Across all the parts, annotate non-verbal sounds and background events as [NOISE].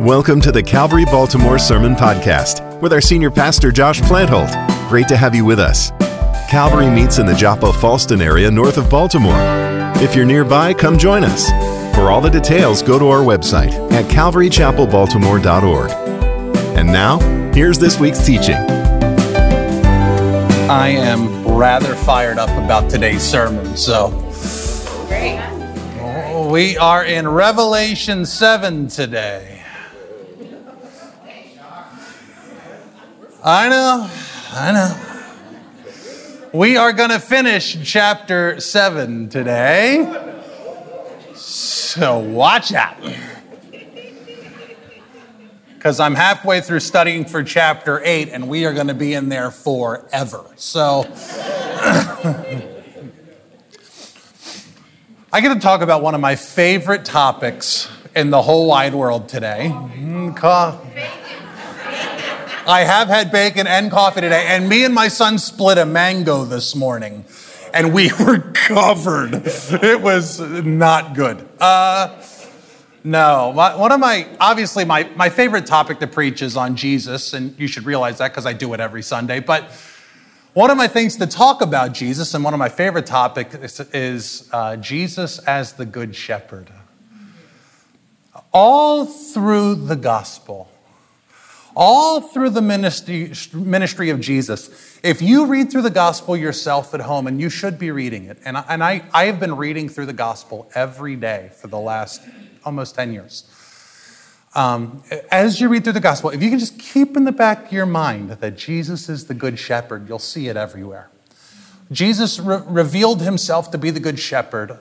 Welcome to the Calvary Baltimore Sermon Podcast with our senior pastor, Josh Plantholt. Great to have you with us. Calvary meets in the Joppa Fallston area north of Baltimore. If you're nearby, come join us. For all the details, go to our website at calvarychapelbaltimore.org. And now, here's this week's teaching. I am rather fired up about today's sermon. So, we are in Revelation 7 today. I know, I know. We are going to finish chapter 7 today. So watch out. Because I'm halfway through studying for chapter 8 and we are going to be in there forever. So [COUGHS] I get to talk about one of my favorite topics in the whole wide world today. Mm-hmm. I have had bacon and coffee today, and me and my son split a mango this morning, and we [LAUGHS] were covered. It was not good. Uh, no, my, one of my, obviously, my, my favorite topic to preach is on Jesus, and you should realize that because I do it every Sunday. But one of my things to talk about Jesus, and one of my favorite topics is, is uh, Jesus as the Good Shepherd. All through the gospel, all through the ministry, ministry of Jesus. If you read through the gospel yourself at home, and you should be reading it, and, I, and I, I have been reading through the gospel every day for the last almost 10 years. Um, as you read through the gospel, if you can just keep in the back of your mind that Jesus is the good shepherd, you'll see it everywhere. Jesus re- revealed himself to be the good shepherd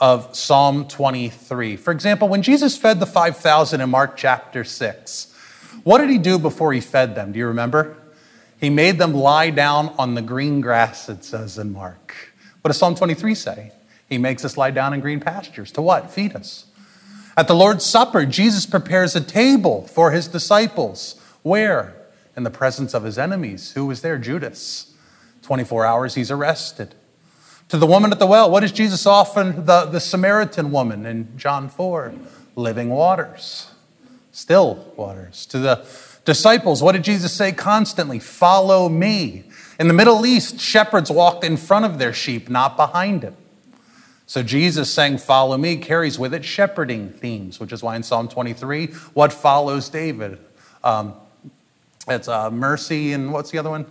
of Psalm 23. For example, when Jesus fed the 5,000 in Mark chapter 6, what did he do before he fed them? Do you remember? He made them lie down on the green grass, it says in Mark. What does Psalm 23 say? He makes us lie down in green pastures. To what? Feed us. At the Lord's Supper, Jesus prepares a table for his disciples. Where? In the presence of his enemies. Who was there? Judas. 24 hours, he's arrested. To the woman at the well, what does Jesus offer the, the Samaritan woman in John 4? Living waters still waters. To the disciples, what did Jesus say constantly? Follow me. In the Middle East, shepherds walked in front of their sheep, not behind them. So Jesus saying, Follow me, carries with it shepherding themes, which is why in Psalm 23, what follows David? Um, it's uh, mercy and what's the other one?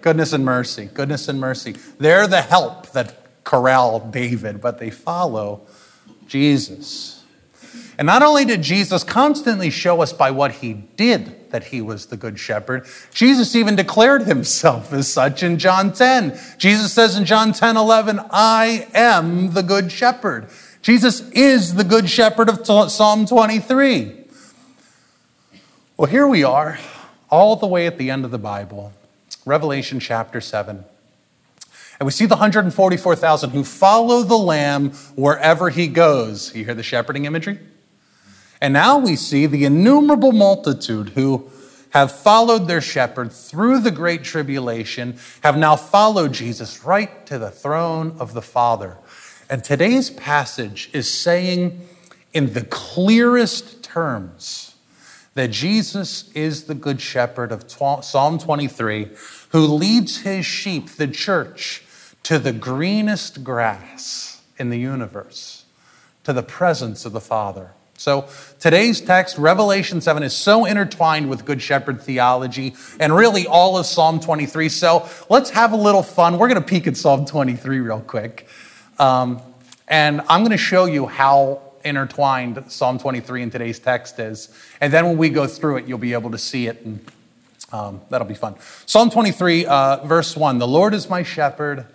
Goodness and mercy. Goodness and mercy. They're the help that corral David, but they follow Jesus. And not only did Jesus constantly show us by what he did that he was the good shepherd, Jesus even declared himself as such in John 10. Jesus says in John 10 11, I am the good shepherd. Jesus is the good shepherd of Psalm 23. Well, here we are, all the way at the end of the Bible, Revelation chapter 7. And we see the 144,000 who follow the Lamb wherever he goes. You hear the shepherding imagery? And now we see the innumerable multitude who have followed their shepherd through the great tribulation, have now followed Jesus right to the throne of the Father. And today's passage is saying in the clearest terms that Jesus is the good shepherd of Psalm 23 who leads his sheep, the church, to the greenest grass in the universe, to the presence of the Father. So today's text, Revelation 7, is so intertwined with Good Shepherd theology and really all of Psalm 23. So let's have a little fun. We're going to peek at Psalm 23 real quick. Um, and I'm going to show you how intertwined Psalm 23 in today's text is. And then when we go through it, you'll be able to see it, and um, that'll be fun. Psalm 23, uh, verse 1 The Lord is my shepherd.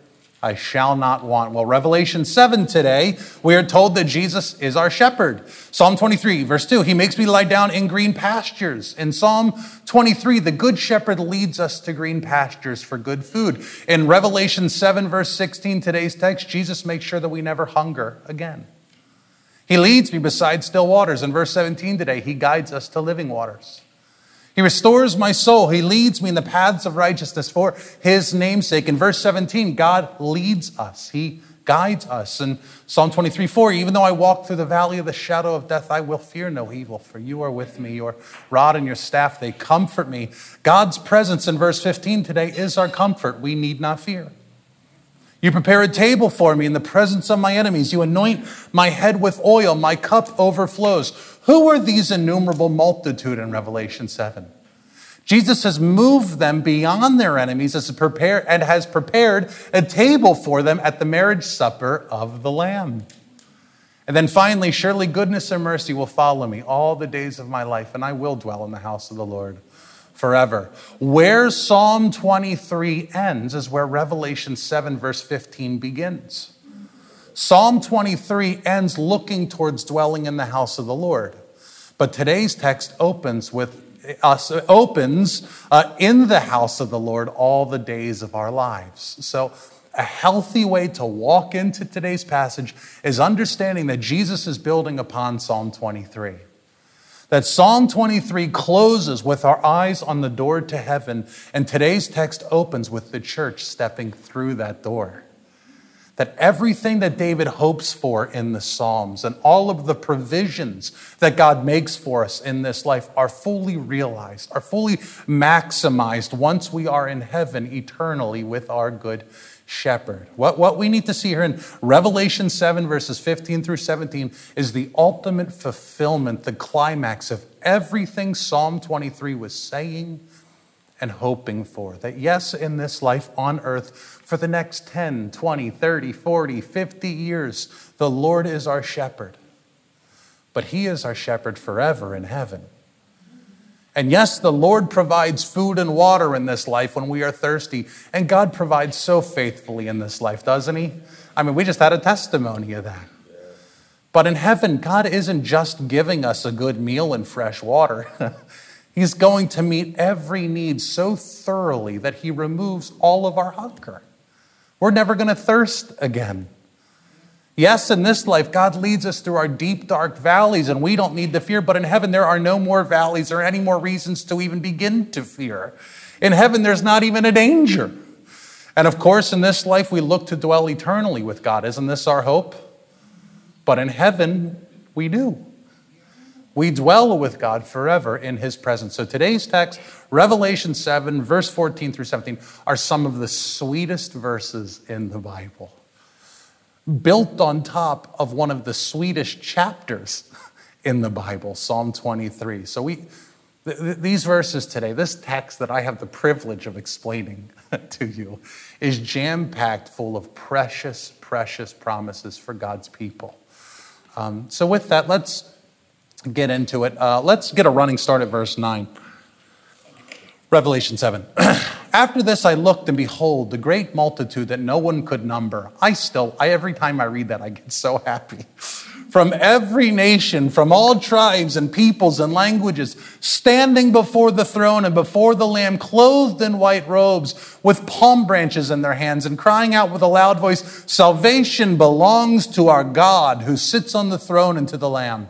I shall not want. Well, Revelation 7 today, we are told that Jesus is our shepherd. Psalm 23, verse 2, he makes me lie down in green pastures. In Psalm 23, the good shepherd leads us to green pastures for good food. In Revelation 7, verse 16, today's text, Jesus makes sure that we never hunger again. He leads me beside still waters. In verse 17 today, he guides us to living waters. He restores my soul. He leads me in the paths of righteousness for his namesake. In verse 17, God leads us. He guides us. And Psalm 23 4, even though I walk through the valley of the shadow of death, I will fear no evil, for you are with me. Your rod and your staff, they comfort me. God's presence in verse 15 today is our comfort. We need not fear. You prepare a table for me in the presence of my enemies. You anoint my head with oil. My cup overflows. Who are these innumerable multitude in Revelation 7? Jesus has moved them beyond their enemies and has prepared a table for them at the marriage supper of the Lamb. And then finally, surely goodness and mercy will follow me all the days of my life, and I will dwell in the house of the Lord forever. Where Psalm 23 ends is where Revelation 7, verse 15 begins. Psalm 23 ends looking towards dwelling in the house of the Lord. But today's text opens with us opens uh, in the house of the Lord all the days of our lives. So, a healthy way to walk into today's passage is understanding that Jesus is building upon Psalm 23. That Psalm 23 closes with our eyes on the door to heaven, and today's text opens with the church stepping through that door that everything that David hopes for in the Psalms and all of the provisions that God makes for us in this life are fully realized, are fully maximized once we are in heaven eternally with our good shepherd. What, what we need to see here in Revelation 7, verses 15 through 17, is the ultimate fulfillment, the climax of everything Psalm 23 was saying and hoping for. That yes, in this life on earth, for the next 10, 20, 30, 40, 50 years, the Lord is our shepherd. But He is our shepherd forever in heaven. And yes, the Lord provides food and water in this life when we are thirsty. And God provides so faithfully in this life, doesn't He? I mean, we just had a testimony of that. But in heaven, God isn't just giving us a good meal and fresh water. [LAUGHS] He's going to meet every need so thoroughly that He removes all of our hunger. We're never going to thirst again. Yes, in this life, God leads us through our deep, dark valleys, and we don't need to fear. But in heaven, there are no more valleys or any more reasons to even begin to fear. In heaven, there's not even a danger. And of course, in this life, we look to dwell eternally with God. Isn't this our hope? But in heaven, we do. We dwell with God forever in his presence. So today's text, Revelation 7, verse 14 through 17, are some of the sweetest verses in the Bible. Built on top of one of the sweetest chapters [LAUGHS] in the Bible, Psalm 23. So we th- these verses today, this text that I have the privilege of explaining [LAUGHS] to you, is jam packed full of precious, precious promises for God's people. Um, so, with that, let's get into it. Uh, let's get a running start at verse 9. Revelation 7. [CLEARS THROAT] After this, I looked, and behold, the great multitude that no one could number. I still, I, every time I read that, I get so happy. [LAUGHS] From every nation, from all tribes and peoples and languages, standing before the throne and before the Lamb, clothed in white robes, with palm branches in their hands, and crying out with a loud voice Salvation belongs to our God who sits on the throne and to the Lamb.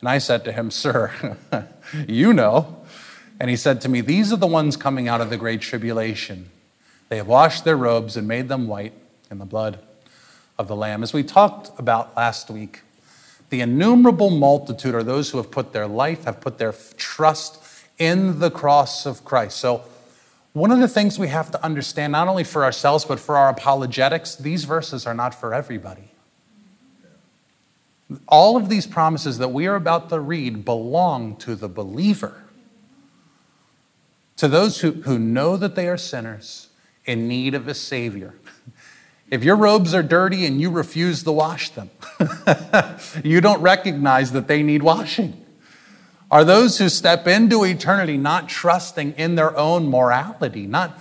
And I said to him, Sir, [LAUGHS] you know. And he said to me, These are the ones coming out of the great tribulation. They have washed their robes and made them white in the blood of the Lamb. As we talked about last week, the innumerable multitude are those who have put their life, have put their trust in the cross of Christ. So, one of the things we have to understand, not only for ourselves, but for our apologetics, these verses are not for everybody. All of these promises that we are about to read belong to the believer, to those who, who know that they are sinners in need of a Savior. [LAUGHS] If your robes are dirty and you refuse to wash them, [LAUGHS] you don't recognize that they need washing. Are those who step into eternity not trusting in their own morality, not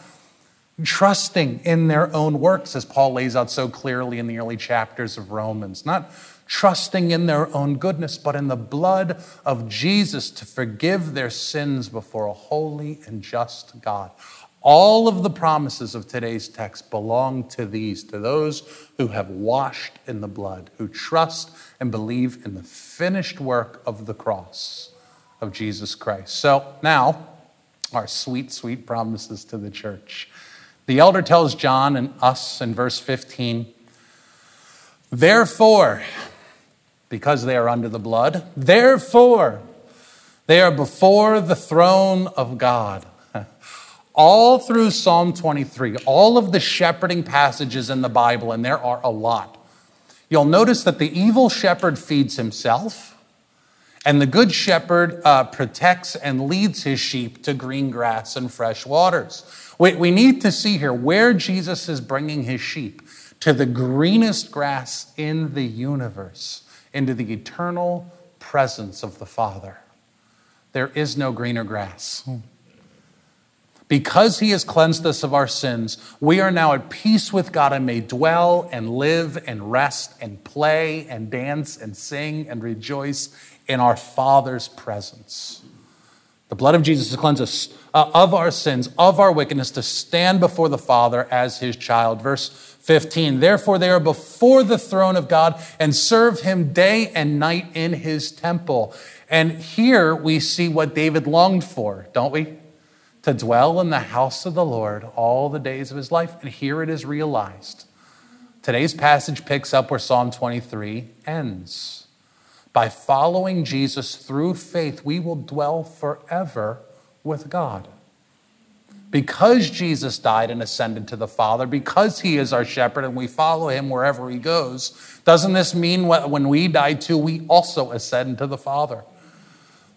trusting in their own works, as Paul lays out so clearly in the early chapters of Romans, not trusting in their own goodness, but in the blood of Jesus to forgive their sins before a holy and just God. All of the promises of today's text belong to these, to those who have washed in the blood, who trust and believe in the finished work of the cross of Jesus Christ. So now, our sweet, sweet promises to the church. The elder tells John and us in verse 15, Therefore, because they are under the blood, therefore, they are before the throne of God. [LAUGHS] All through Psalm 23, all of the shepherding passages in the Bible, and there are a lot, you'll notice that the evil shepherd feeds himself, and the good shepherd uh, protects and leads his sheep to green grass and fresh waters. We, we need to see here where Jesus is bringing his sheep to the greenest grass in the universe, into the eternal presence of the Father. There is no greener grass. Because he has cleansed us of our sins, we are now at peace with God and may dwell and live and rest and play and dance and sing and rejoice in our Father's presence. The blood of Jesus has cleansed us uh, of our sins, of our wickedness, to stand before the Father as his child. Verse 15 Therefore, they are before the throne of God and serve him day and night in his temple. And here we see what David longed for, don't we? to dwell in the house of the Lord all the days of his life. And here it is realized. Today's passage picks up where Psalm 23 ends. By following Jesus through faith, we will dwell forever with God. Because Jesus died and ascended to the Father, because he is our shepherd and we follow him wherever he goes, doesn't this mean when we die too, we also ascend to the Father?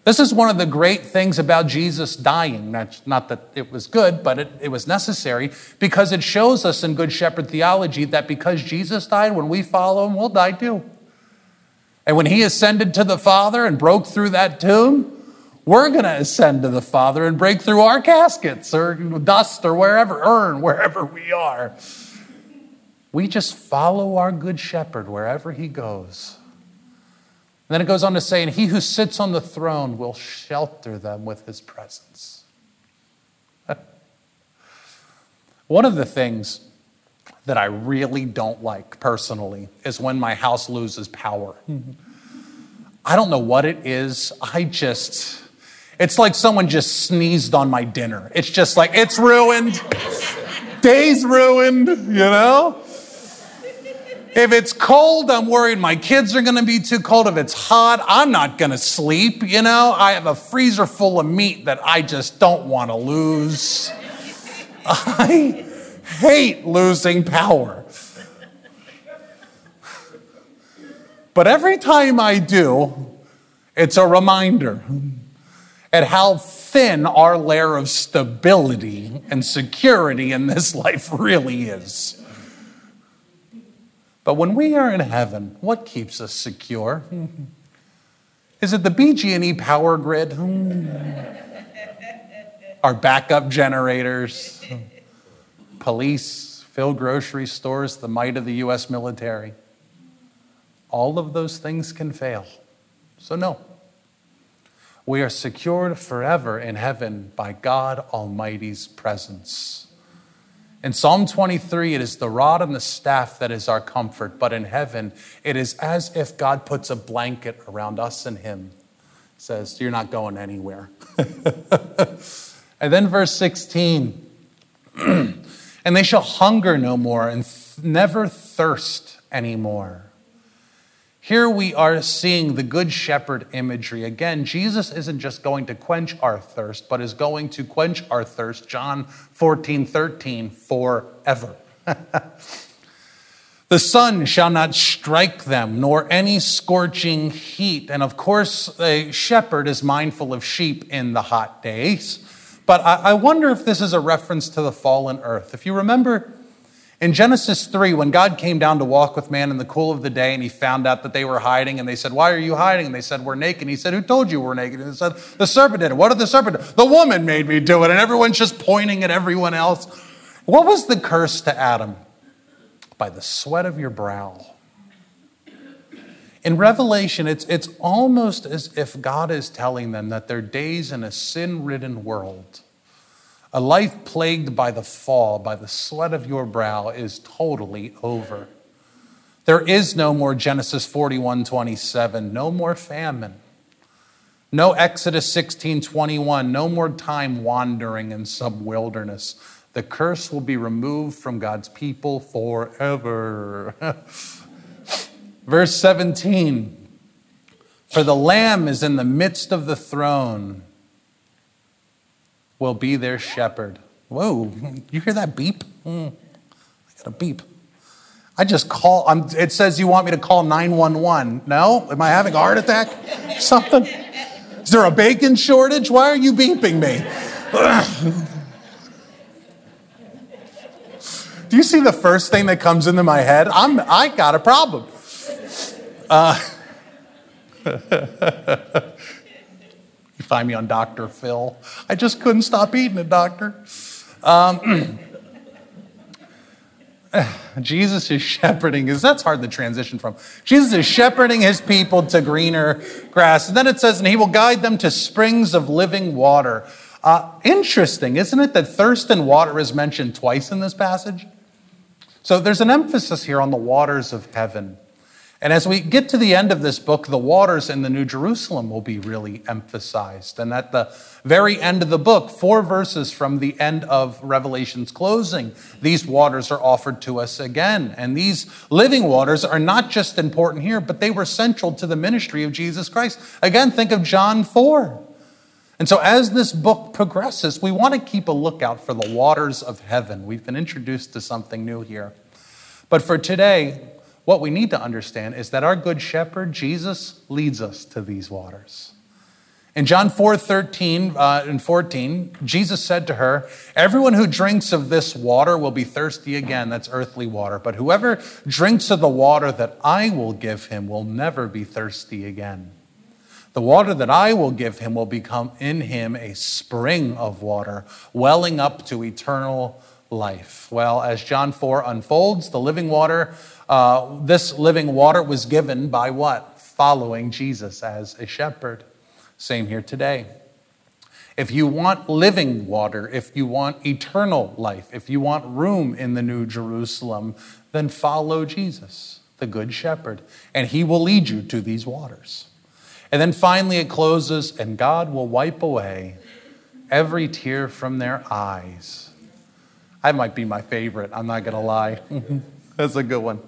This is one of the great things about Jesus dying. Not that it was good, but it, it, was necessary because it shows us in Good Shepherd theology that because Jesus died, when we follow him, we'll die too. And when he ascended to the Father and broke through that tomb, we're going to ascend to the Father and break through our caskets or dust or wherever, urn, wherever we are. We just follow our Good Shepherd wherever he goes. And then it goes on to say, and he who sits on the throne will shelter them with his presence. [LAUGHS] One of the things that I really don't like personally is when my house loses power. Mm-hmm. I don't know what it is. I just, it's like someone just sneezed on my dinner. It's just like, it's ruined. Day's ruined, you know? If it's cold, I'm worried my kids are to be too cold. If it's hot, I'm not to sleep. You know, I have a freezer full of meat that I just don't want to lose. I hate losing power. But every time I do, it's a reminder at how thin our layer of stability and security in this [LAUGHS] life really is. But when we are in heaven, what keeps us secure? [LAUGHS] Is it the BG&E power grid? [LAUGHS] Our backup generators? Police, fill grocery stores, the might of the US military? All of those things can fail. So, no. We are secured forever in heaven by God Almighty's presence. In Psalm 23, it is the rod and the staff that is our comfort, but in heaven, it is as if God puts a blanket around us and Him. Says, You're not going anywhere. [LAUGHS] and then verse 16, [CLEARS THROAT] and they shall hunger no more and th- never thirst anymore. Here we are seeing the Good Shepherd imagery. Again, Jesus isn't just going to quench our thirst, but is going to quench our thirst, John 14, 13, forever. [LAUGHS] the sun shall not strike them, nor any scorching heat. And of course, a shepherd is mindful of sheep in the hot days. But I wonder if this is a reference to the fallen earth. If you remember, in Genesis 3, when God came down to walk with man in the cool of the day and he found out that they were hiding and they said, Why are you hiding? And they said, We're naked. And he said, Who told you we're naked? And they said, The serpent did it. What did the serpent do? The woman made me do it. And everyone's just pointing at everyone else. What was the curse to Adam? By the sweat of your brow. In Revelation, it's, it's almost as if God is telling them that their days in a sin ridden world, a life plagued by the fall, by the sweat of your brow, is totally over. There is no more Genesis 41 27, no more famine, no Exodus 16 21, no more time wandering in some wilderness. The curse will be removed from God's people forever. [LAUGHS] Verse 17 For the Lamb is in the midst of the throne, will be their shepherd. Whoa, you hear that beep? Mm, I got a beep. I just call, I'm, it says you want me to call 911. No? Am I having a heart attack? Something? Is there a bacon shortage? Why are you beeping me? Do you see the first thing that comes into my head? I'm, I got a problem. Uh, [LAUGHS] find me on Dr. Phil. I just couldn't stop eating it, doctor. Um, [CLEARS THROAT] Jesus is shepherding, because that's hard to transition from. Jesus is shepherding his people to greener grass. And then it says, and he will guide them to springs of living water. Uh, interesting, isn't it, that thirst and water is mentioned twice in this passage? So there's an emphasis here on the waters of heaven. And as we get to the end of this book, the waters in the New Jerusalem will be really emphasized. And at the very end of the book, four verses from the end of Revelation's closing, these waters are offered to us again. And these living waters are not just important here, but they were central to the ministry of Jesus Christ. Again, think of John 4. And so, as this book progresses, we want to keep a lookout for the waters of heaven. We've been introduced to something new here. But for today, what we need to understand is that our good shepherd, Jesus, leads us to these waters. In John 4 13 uh, and 14, Jesus said to her, Everyone who drinks of this water will be thirsty again. That's earthly water. But whoever drinks of the water that I will give him will never be thirsty again. The water that I will give him will become in him a spring of water, welling up to eternal life. Well, as John 4 unfolds, the living water uh, this living water was given by what? Following Jesus as a shepherd. Same here today. If you want living water, if you want eternal life, if you want room in the New Jerusalem, then follow Jesus, the Good Shepherd, and he will lead you to these waters. And then finally it closes, and God will wipe away every tear from their eyes. That might be my favorite, I'm not to lie. [LAUGHS] That's a good one.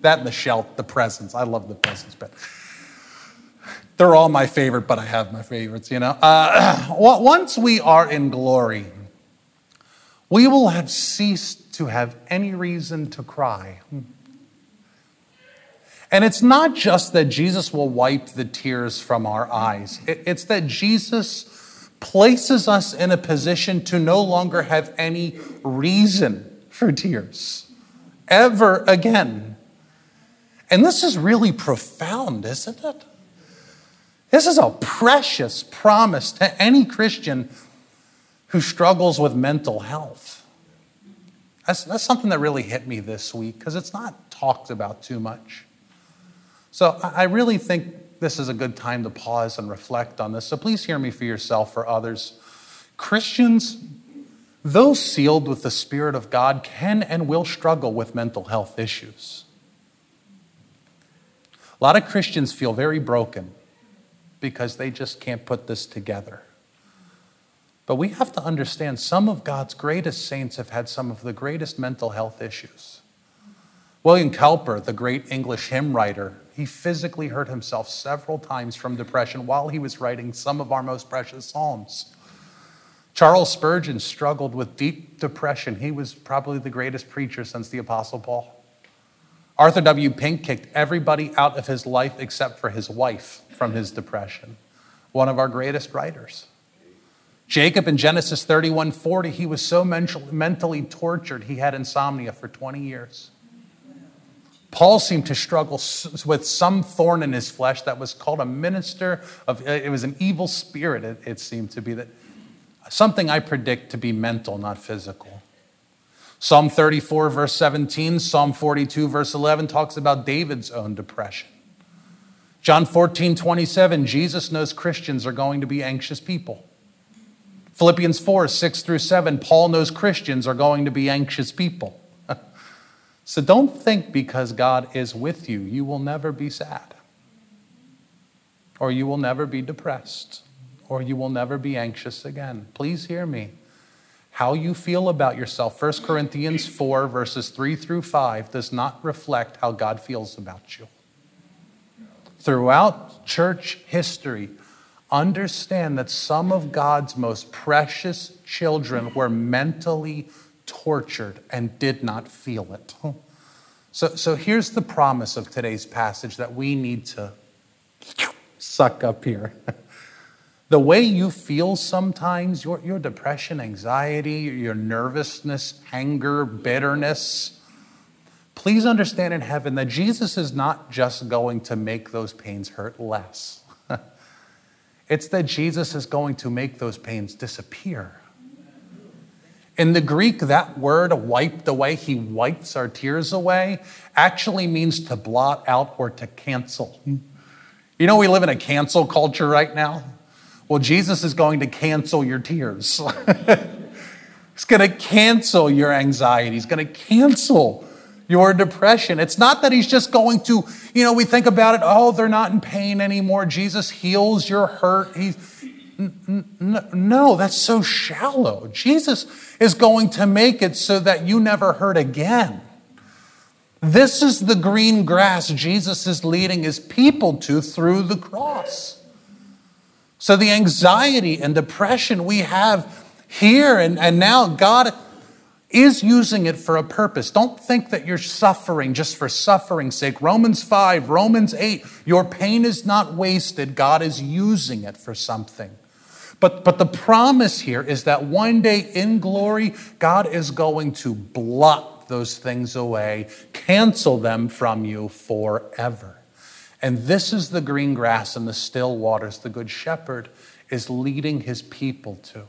That and the shelf, the presents. I love the presents, but they're all my favorite, but I have my favorites, you know. Uh, [CLEARS THROAT] once we are in glory, we will have ceased to have any reason to cry. And it's not just that Jesus will wipe the tears from our eyes, it's that Jesus places us in a position to no longer have any reason for tears ever again. And this is really profound, isn't it? This is a precious promise to any Christian who struggles with mental health. That's, that's something that really hit me this week because it's not talked about too much. So I really think this is a good time to pause and reflect on this. So please hear me for yourself, for others. Christians, those sealed with the Spirit of God, can and will struggle with mental health issues. A lot of Christians feel very broken because they just can't put this together. But we have to understand some of God's greatest saints have had some of the greatest mental health issues. William Cowper, the great English hymn writer, he physically hurt himself several times from depression while he was writing some of our most precious psalms. Charles Spurgeon struggled with deep depression. He was probably the greatest preacher since the Apostle Paul. Arthur W. Pink kicked everybody out of his life except for his wife from his depression. One of our greatest writers. Jacob in Genesis 31 40, he was so mentally tortured, he had insomnia for 20 years. Paul seemed to struggle with some thorn in his flesh that was called a minister of, it was an evil spirit, it, it seemed to be that something I predict to be mental, not physical. Psalm 34, verse 17, Psalm 42, verse 11 talks about David's own depression. John 14, 27, Jesus knows Christians are going to be anxious people. Philippians 4, 6 through 7, Paul knows Christians are going to be anxious people. [LAUGHS] so don't think because God is with you, you will never be sad, or you will never be depressed, or you will never be anxious again. Please hear me how you feel about yourself. 1 Corinthians 4, verses 3 through 5, does not reflect how God feels about you. Throughout church history, understand that some of God's most precious children were mentally tortured and did not feel it. So, so here's the promise of today's passage that we need to suck up here. [LAUGHS] The way you feel sometimes, your, your depression, anxiety, your nervousness, anger, bitterness, please understand in heaven that Jesus is not just going to make those pains hurt less. [LAUGHS] it's that Jesus is going to make those pains disappear. In the Greek, that word wiped away, he wipes our tears away, actually means to blot out or to cancel. You know, we live in a cancel culture right now. Well, Jesus is going to cancel your tears. [LAUGHS] He's going to cancel your anxiety. He's going to cancel your depression. It's not that he's just going to, you know, we think about it, oh, they're not in pain anymore. Jesus heals your hurt. He's, no, that's so shallow. Jesus is going to make it so that you never hurt again. This is the green grass Jesus is leading his people to through the cross. So the anxiety and depression we have here and, and now, God is using it for a purpose. Don't think that you're suffering just for suffering's sake. Romans 5, Romans 8, your pain is not wasted. God is using it for something. But, but the promise here is that one day in glory, God is going to blot those things away, cancel them from you forever. And this is the green grass and the still waters the Good Shepherd is leading his people to,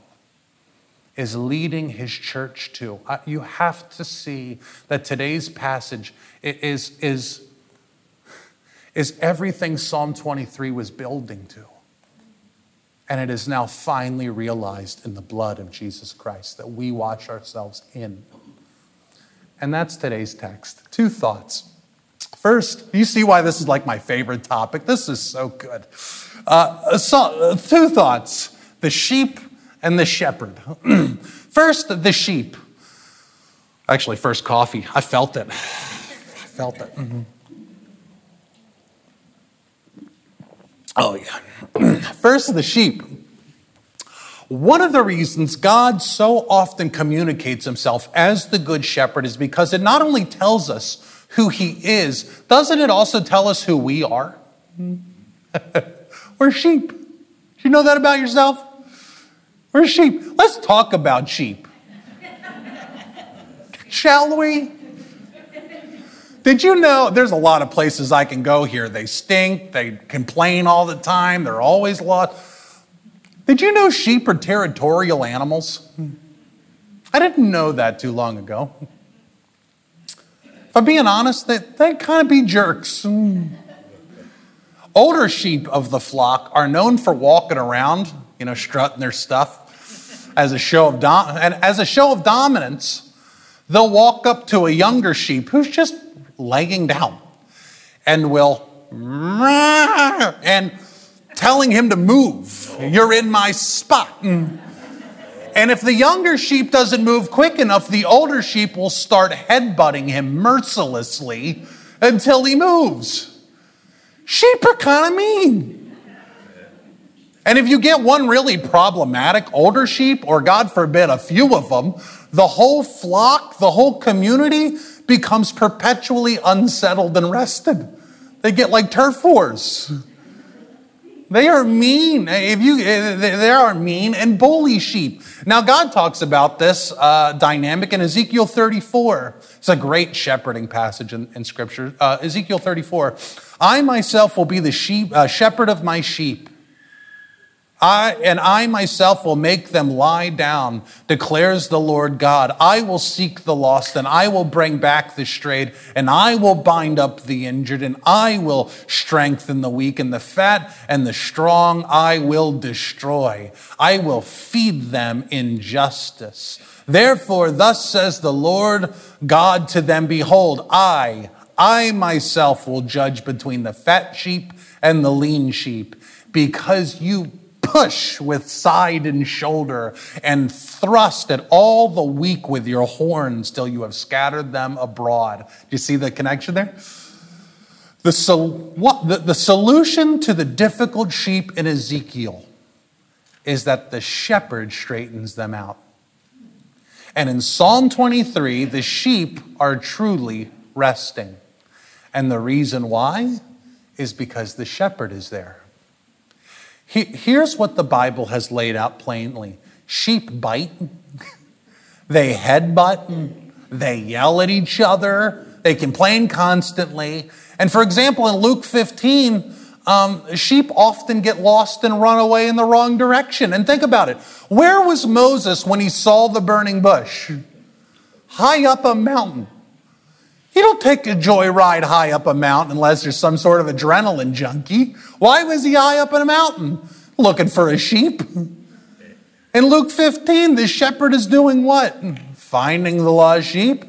is leading his church to. Uh, you have to see that today's passage is, is, is everything Psalm 23 was building to. And it is now finally realized in the blood of Jesus Christ that we wash ourselves in. And that's today's text. Two thoughts. First, you see why this is like my favorite topic. This is so good. Uh, so, uh, two thoughts the sheep and the shepherd. [CLEARS THROAT] first, the sheep. Actually, first, coffee. I felt it. I felt it. Mm-hmm. Oh, yeah. [CLEARS THROAT] First, the sheep. One of the reasons God so often communicates himself as the Good Shepherd is because it not only tells us who he is, doesn't it also tell us who we are? [LAUGHS] We're sheep. Do you know that about yourself? We're sheep. Let's talk about sheep. [LAUGHS] Shall we? Did you know there's a lot of places I can go here? They stink, they complain all the time, they're always lost. Did you know sheep are territorial animals? I didn't know that too long ago. [LAUGHS] If I'm being honest, they, they kind of be jerks. Older sheep of the flock are known for walking around, you know, strutting their stuff as a show of dom- and as a show of dominance. They'll walk up to a younger sheep who's just laying down and will and telling him to move. You're in my spot. And if the younger sheep doesn't move quick enough, the older sheep will start headbutting him mercilessly until he moves. Sheep are kind of mean. And if you get one really problematic older sheep, or God forbid, a few of them, the whole flock, the whole community becomes perpetually unsettled and rested. They get like turf wars. They are mean. If you, they are mean and bully sheep. Now, God talks about this uh, dynamic in Ezekiel 34. It's a great shepherding passage in, in Scripture. Uh, Ezekiel 34. I myself will be the sheep, uh, shepherd of my sheep. I, and I myself will make them lie down, declares the Lord God. I will seek the lost, and I will bring back the strayed, and I will bind up the injured, and I will strengthen the weak, and the fat and the strong I will destroy. I will feed them in justice. Therefore, thus says the Lord God to them Behold, I, I myself will judge between the fat sheep and the lean sheep, because you push with side and shoulder, and thrust at all the weak with your horns till you have scattered them abroad. Do you see the connection there? The, what, the, the solution to the difficult sheep in Ezekiel is that the shepherd straightens them out. And in Psalm 23, the sheep are truly resting. And the reason why is because the shepherd is there. Here's what the Bible has laid out plainly sheep bite, [LAUGHS] they headbutt, they yell at each other, they complain constantly. And for example, in Luke 15, um, sheep often get lost and run away in the wrong direction. And think about it where was Moses when he saw the burning bush? High up a mountain. You don't take a joyride high up a mountain unless there's some sort of adrenaline junkie. Why was he high up in a mountain? Looking for a sheep. In Luke 15, the shepherd is doing what? Finding the lost sheep.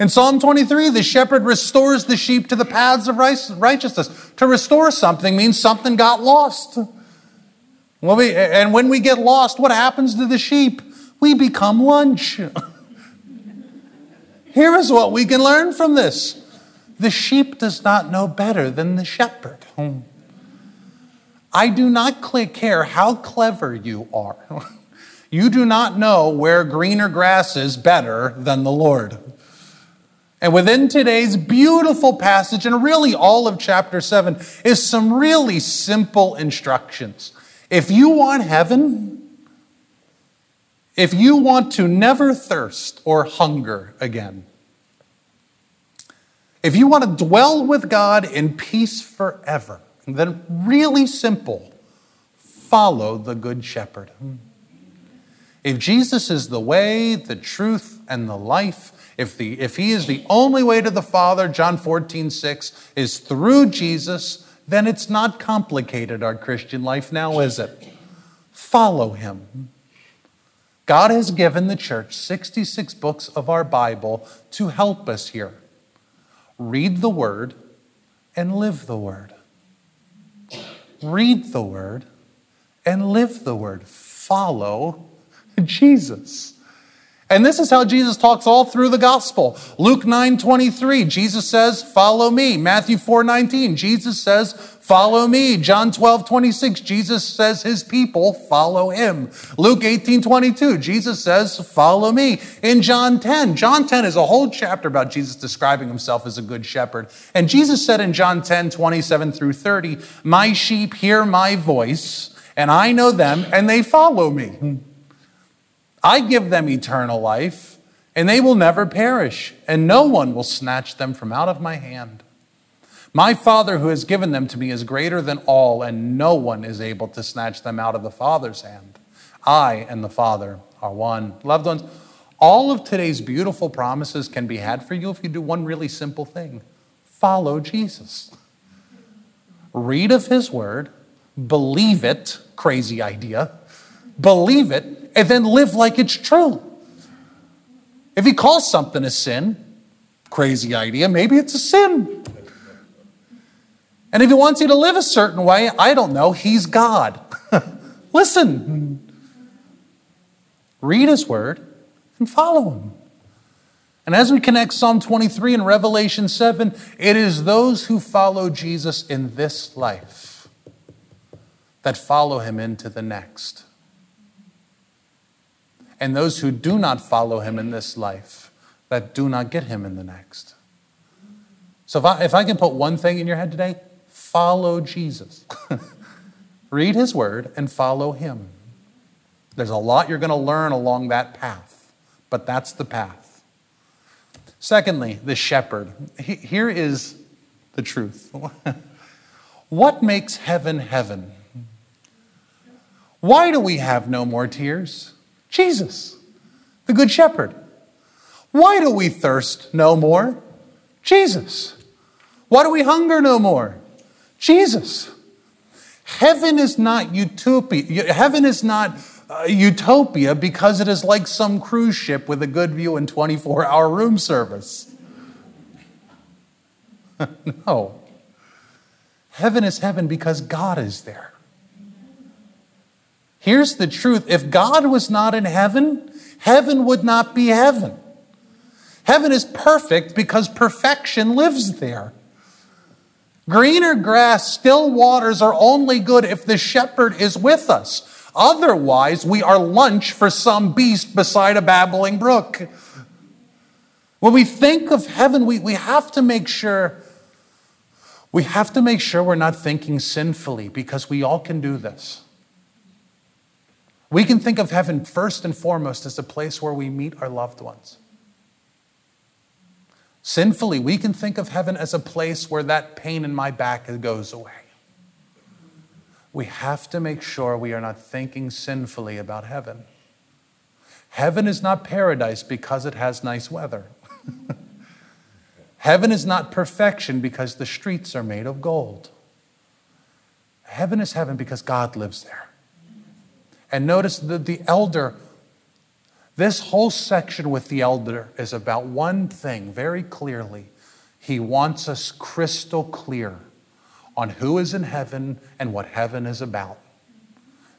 In Psalm 23, the shepherd restores the sheep to the paths of righteousness. To restore something means something got lost. And when we get lost, what happens to the sheep? We become lunch. [LAUGHS] Here is what we can learn from this the sheep does not know better than the shepherd. Hmm. I do not care how clever you are. [LAUGHS] You do not know where greener grass is better than the Lord. And within today's beautiful passage, and really all of chapter 7, is some really simple instructions. If you want heaven, if you want to never thirst or hunger again, if you want to dwell with God in peace forever, then really simple, follow the Good Shepherd. If Jesus is the way, the truth, and the life, if, the, if he is the only way to the Father, John 14, 6, is through Jesus, then it's not complicated, our Christian life now, is it? Follow him. God has given the church 66 books of our Bible to help us here. Read the Word and live the Word. Read the Word and live the Word. Follow Jesus. And this is how Jesus talks all through the gospel. Luke 9 23, Jesus says, Follow me. Matthew 4 19, Jesus says, Follow me. John 12 26, Jesus says, His people follow him. Luke 18 22, Jesus says, Follow me. In John 10, John 10 is a whole chapter about Jesus describing himself as a good shepherd. And Jesus said in John 10 27 through 30, My sheep hear my voice, and I know them, and they follow me. I give them eternal life, and they will never perish, and no one will snatch them from out of my hand. My Father who has given them to me is greater than all, and no one is able to snatch them out of the Father's hand. I and the Father are one. Loved ones, all of today's beautiful promises can be had for you if you do one really simple thing follow Jesus. Read of his word, believe it, crazy idea, believe it, and then live like it's true. If he calls something a sin, crazy idea, maybe it's a sin. And if he wants you to live a certain way, I don't know, he's God. [LAUGHS] Listen, read his word and follow him. And as we connect Psalm 23 and Revelation 7, it is those who follow Jesus in this life that follow him into the next and those who do not follow him in this life that do not get him in the next. So if I, if I can put one thing in your head today, follow Jesus. [LAUGHS] Read his word and follow him. There's a lot you're going to learn along that path, but that's the path. Secondly, the shepherd. Here is the truth. [LAUGHS] what makes heaven heaven? Why do we have no more tears? Jesus, the Good Shepherd. Why do we thirst no more? Jesus. Why do we hunger no more? Jesus. Heaven is not utopia. Heaven is not uh, utopia because it is like some cruise ship with a good view and 24 hour room service. [LAUGHS] no. Heaven is heaven because God is there. Here's the truth if God was not in heaven, heaven would not be heaven. Heaven is perfect because perfection lives there. Greener grass, still waters are only good if the shepherd is with us. Otherwise, we are lunch for some beast beside a babbling brook. When we think of heaven, we, we have to make sure we have to make sure we're not thinking sinfully because we all can do this. We can think of heaven first and foremost as a place where we meet our loved ones. Sinfully, we can think of heaven as a place where that pain in my back goes away. We have to make sure we are not thinking sinfully about heaven. Heaven is not paradise because it has nice weather. [LAUGHS] heaven is not perfection because the streets are made of gold. Heaven is heaven because God lives there. And notice that the elder this whole section with the elder is about one thing very clearly. He wants us crystal clear on who is in heaven and what heaven is about.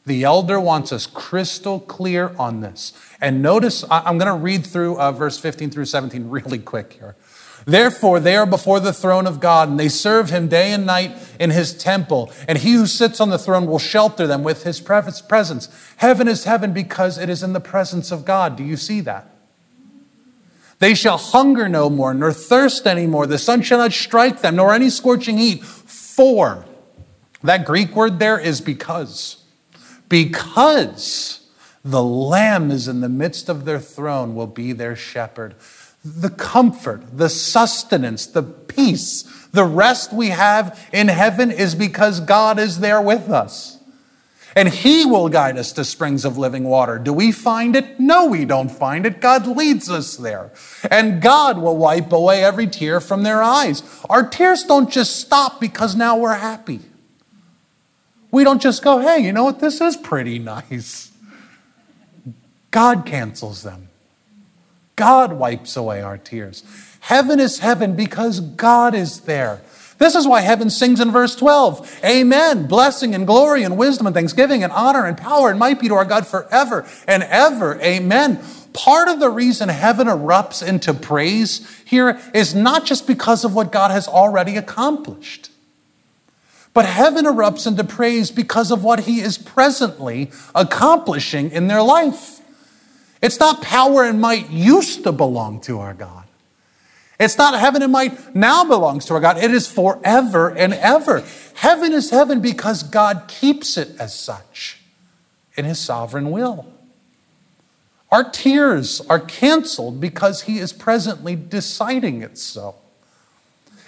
The elder wants us crystal clear on this. And notice, I'm going to read through uh, verse 15 through 17 really quick here. Therefore, they are before the throne of God, and they serve him day and night in his temple. And he who sits on the throne will shelter them with his presence. Heaven is heaven because it is in the presence of God. Do you see that? They shall hunger no more, nor thirst any more. The sun shall not strike them, nor any scorching heat. For, that Greek word there is because. Because the Lamb is in the midst of their throne, will be their shepherd the comfort, the sustenance, the peace, the rest we have in heaven is because God is there with us. And He will guide us to springs of living water. Do we find it? No, we don't find it. God leads us there. And God will wipe away every tear from their eyes. Our tears don't just stop because now we're happy. We don't just go, hey, you know what? This is pretty nice. God cancels them. God wipes away our tears. Heaven is heaven because God is there. This is why heaven sings in verse 12 Amen. Blessing and glory and wisdom and thanksgiving and honor and power and might be to our God forever and ever. Amen. Part of the reason heaven erupts into praise here is not just because of what God has already accomplished, but heaven erupts into praise because of what He is presently accomplishing in their life. It's not power and might used to belong to our God. It's not heaven and might now belongs to our God. It is forever and ever. Heaven is heaven because God keeps it as such in his sovereign will. Our tears are canceled because he is presently deciding it so.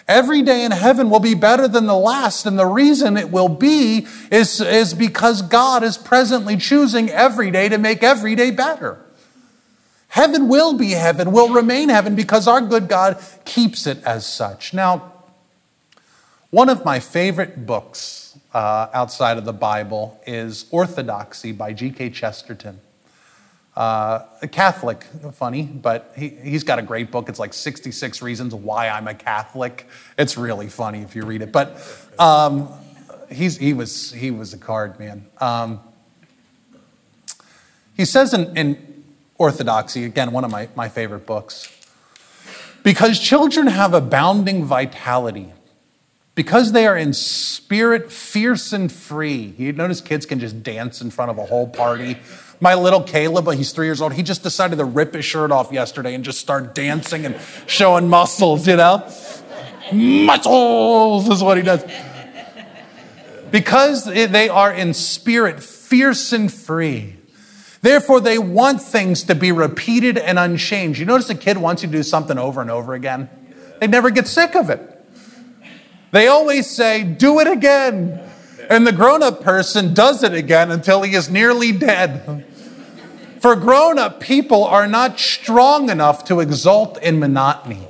Every day in heaven will be better than the last, and the reason it will be is, is because God is presently choosing every day to make every day better. Heaven will be heaven, will remain heaven because our good God keeps it as such. Now, one of my favorite books uh, outside of the Bible is Orthodoxy by G.K. Chesterton. Uh, a Catholic, funny, but he, he's got a great book. It's like 66 Reasons Why I'm a Catholic. It's really funny if you read it. But um, he's, he, was, he was a card man. Um, he says in, in Orthodoxy, again, one of my, my favorite books. Because children have abounding vitality, because they are in spirit fierce and free. You notice kids can just dance in front of a whole party. My little Caleb, he's three years old, he just decided to rip his shirt off yesterday and just start dancing and showing muscles, you know? Muscles is what he does. Because they are in spirit fierce and free. Therefore, they want things to be repeated and unchanged. You notice a kid wants you to do something over and over again, they never get sick of it. They always say, Do it again. And the grown up person does it again until he is nearly dead. For grown up people are not strong enough to exult in monotony.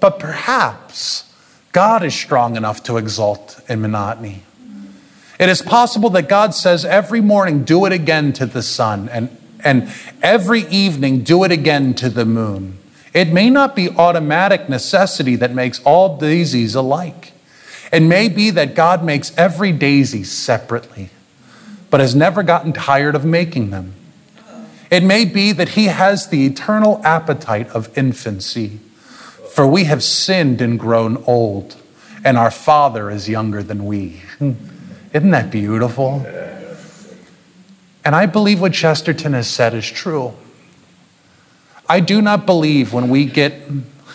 But perhaps God is strong enough to exult in monotony. It is possible that God says every morning, do it again to the sun, and, and every evening, do it again to the moon. It may not be automatic necessity that makes all daisies alike. It may be that God makes every daisy separately, but has never gotten tired of making them. It may be that He has the eternal appetite of infancy, for we have sinned and grown old, and our Father is younger than we. Isn't that beautiful? And I believe what Chesterton has said is true. I do not believe when we get,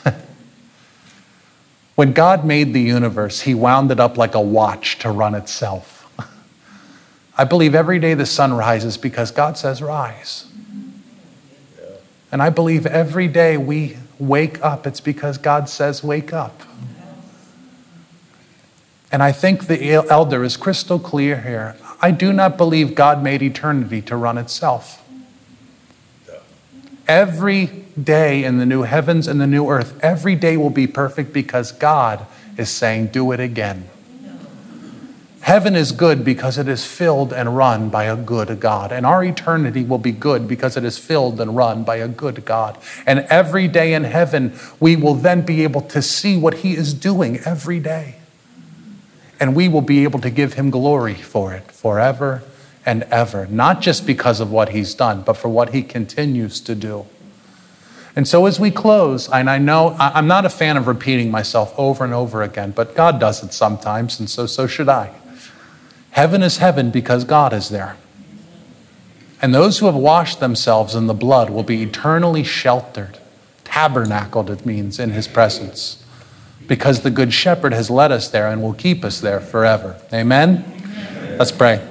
[LAUGHS] when God made the universe, He wound it up like a watch to run itself. [LAUGHS] I believe every day the sun rises because God says, rise. And I believe every day we wake up, it's because God says, wake up. And I think the elder is crystal clear here. I do not believe God made eternity to run itself. Every day in the new heavens and the new earth, every day will be perfect because God is saying, Do it again. Heaven is good because it is filled and run by a good God. And our eternity will be good because it is filled and run by a good God. And every day in heaven, we will then be able to see what He is doing every day and we will be able to give him glory for it forever and ever, not just because of what he's done, but for what he continues to do. And so, as we close, and I know I'm not a fan of repeating myself over and over again, but God does it sometimes, and so, so should I. Heaven is heaven because God is there. And those who have washed themselves in the blood will be eternally sheltered, tabernacled, it means, in his presence because the Good Shepherd has led us there and will keep us there forever. Amen? Amen. Let's pray.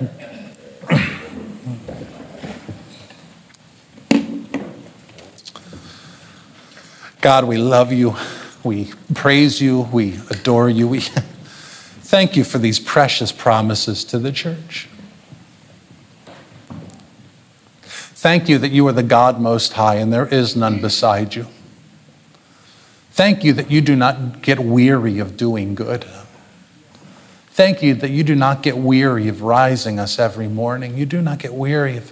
God, we love you. We praise you. We adore you. We [LAUGHS] thank you for these precious promises to the church. Thank you that you are the God most high and there is none beside you. Thank you that you do not get weary of doing good. Thank you that you do not get weary of rising us every morning. You do not get weary of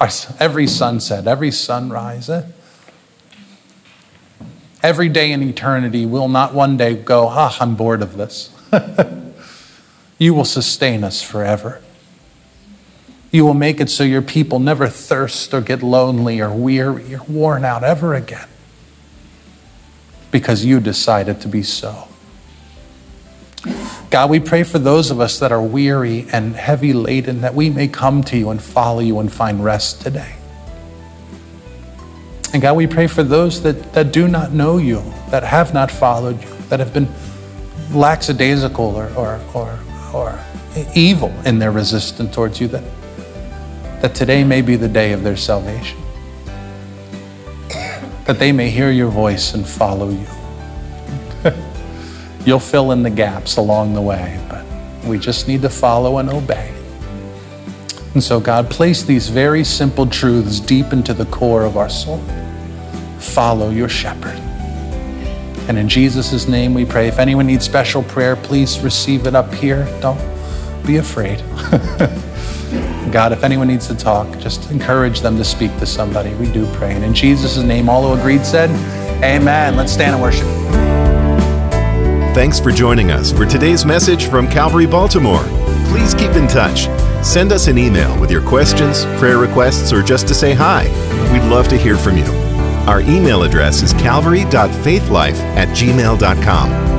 our, every sunset, every sunrise. Eh? Every day in eternity will not one day go, ah, I'm bored of this. [LAUGHS] you will sustain us forever. You will make it so your people never thirst or get lonely or weary or worn out ever again because you decided to be so. God, we pray for those of us that are weary and heavy laden that we may come to you and follow you and find rest today. And God, we pray for those that, that do not know you, that have not followed you, that have been lackadaisical or, or, or, or evil in their resistance towards you, that, that today may be the day of their salvation that they may hear your voice and follow you. [LAUGHS] You'll fill in the gaps along the way, but we just need to follow and obey. And so, God, place these very simple truths deep into the core of our soul. Follow your shepherd. And in Jesus' name we pray. If anyone needs special prayer, please receive it up here. Don't be afraid. [LAUGHS] God, if anyone needs to talk, just encourage them to speak to somebody. We do pray. And in Jesus' name, all who agreed said, Amen. Let's stand and worship. Thanks for joining us for today's message from Calvary Baltimore. Please keep in touch. Send us an email with your questions, prayer requests, or just to say hi. We'd love to hear from you. Our email address is calvary.faithlife at gmail.com.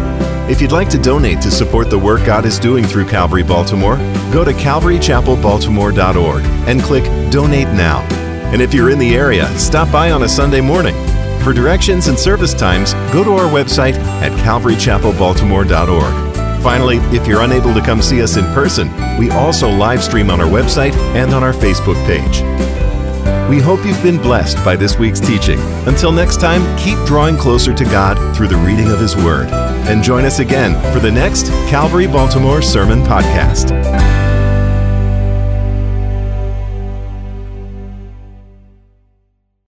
If you'd like to donate to support the work God is doing through Calvary Baltimore, go to calvarychapelbaltimore.org and click Donate Now. And if you're in the area, stop by on a Sunday morning. For directions and service times, go to our website at calvarychapelbaltimore.org. Finally, if you're unable to come see us in person, we also live stream on our website and on our Facebook page. We hope you've been blessed by this week's teaching. Until next time, keep drawing closer to God through the reading of His Word. And join us again for the next Calvary Baltimore Sermon Podcast.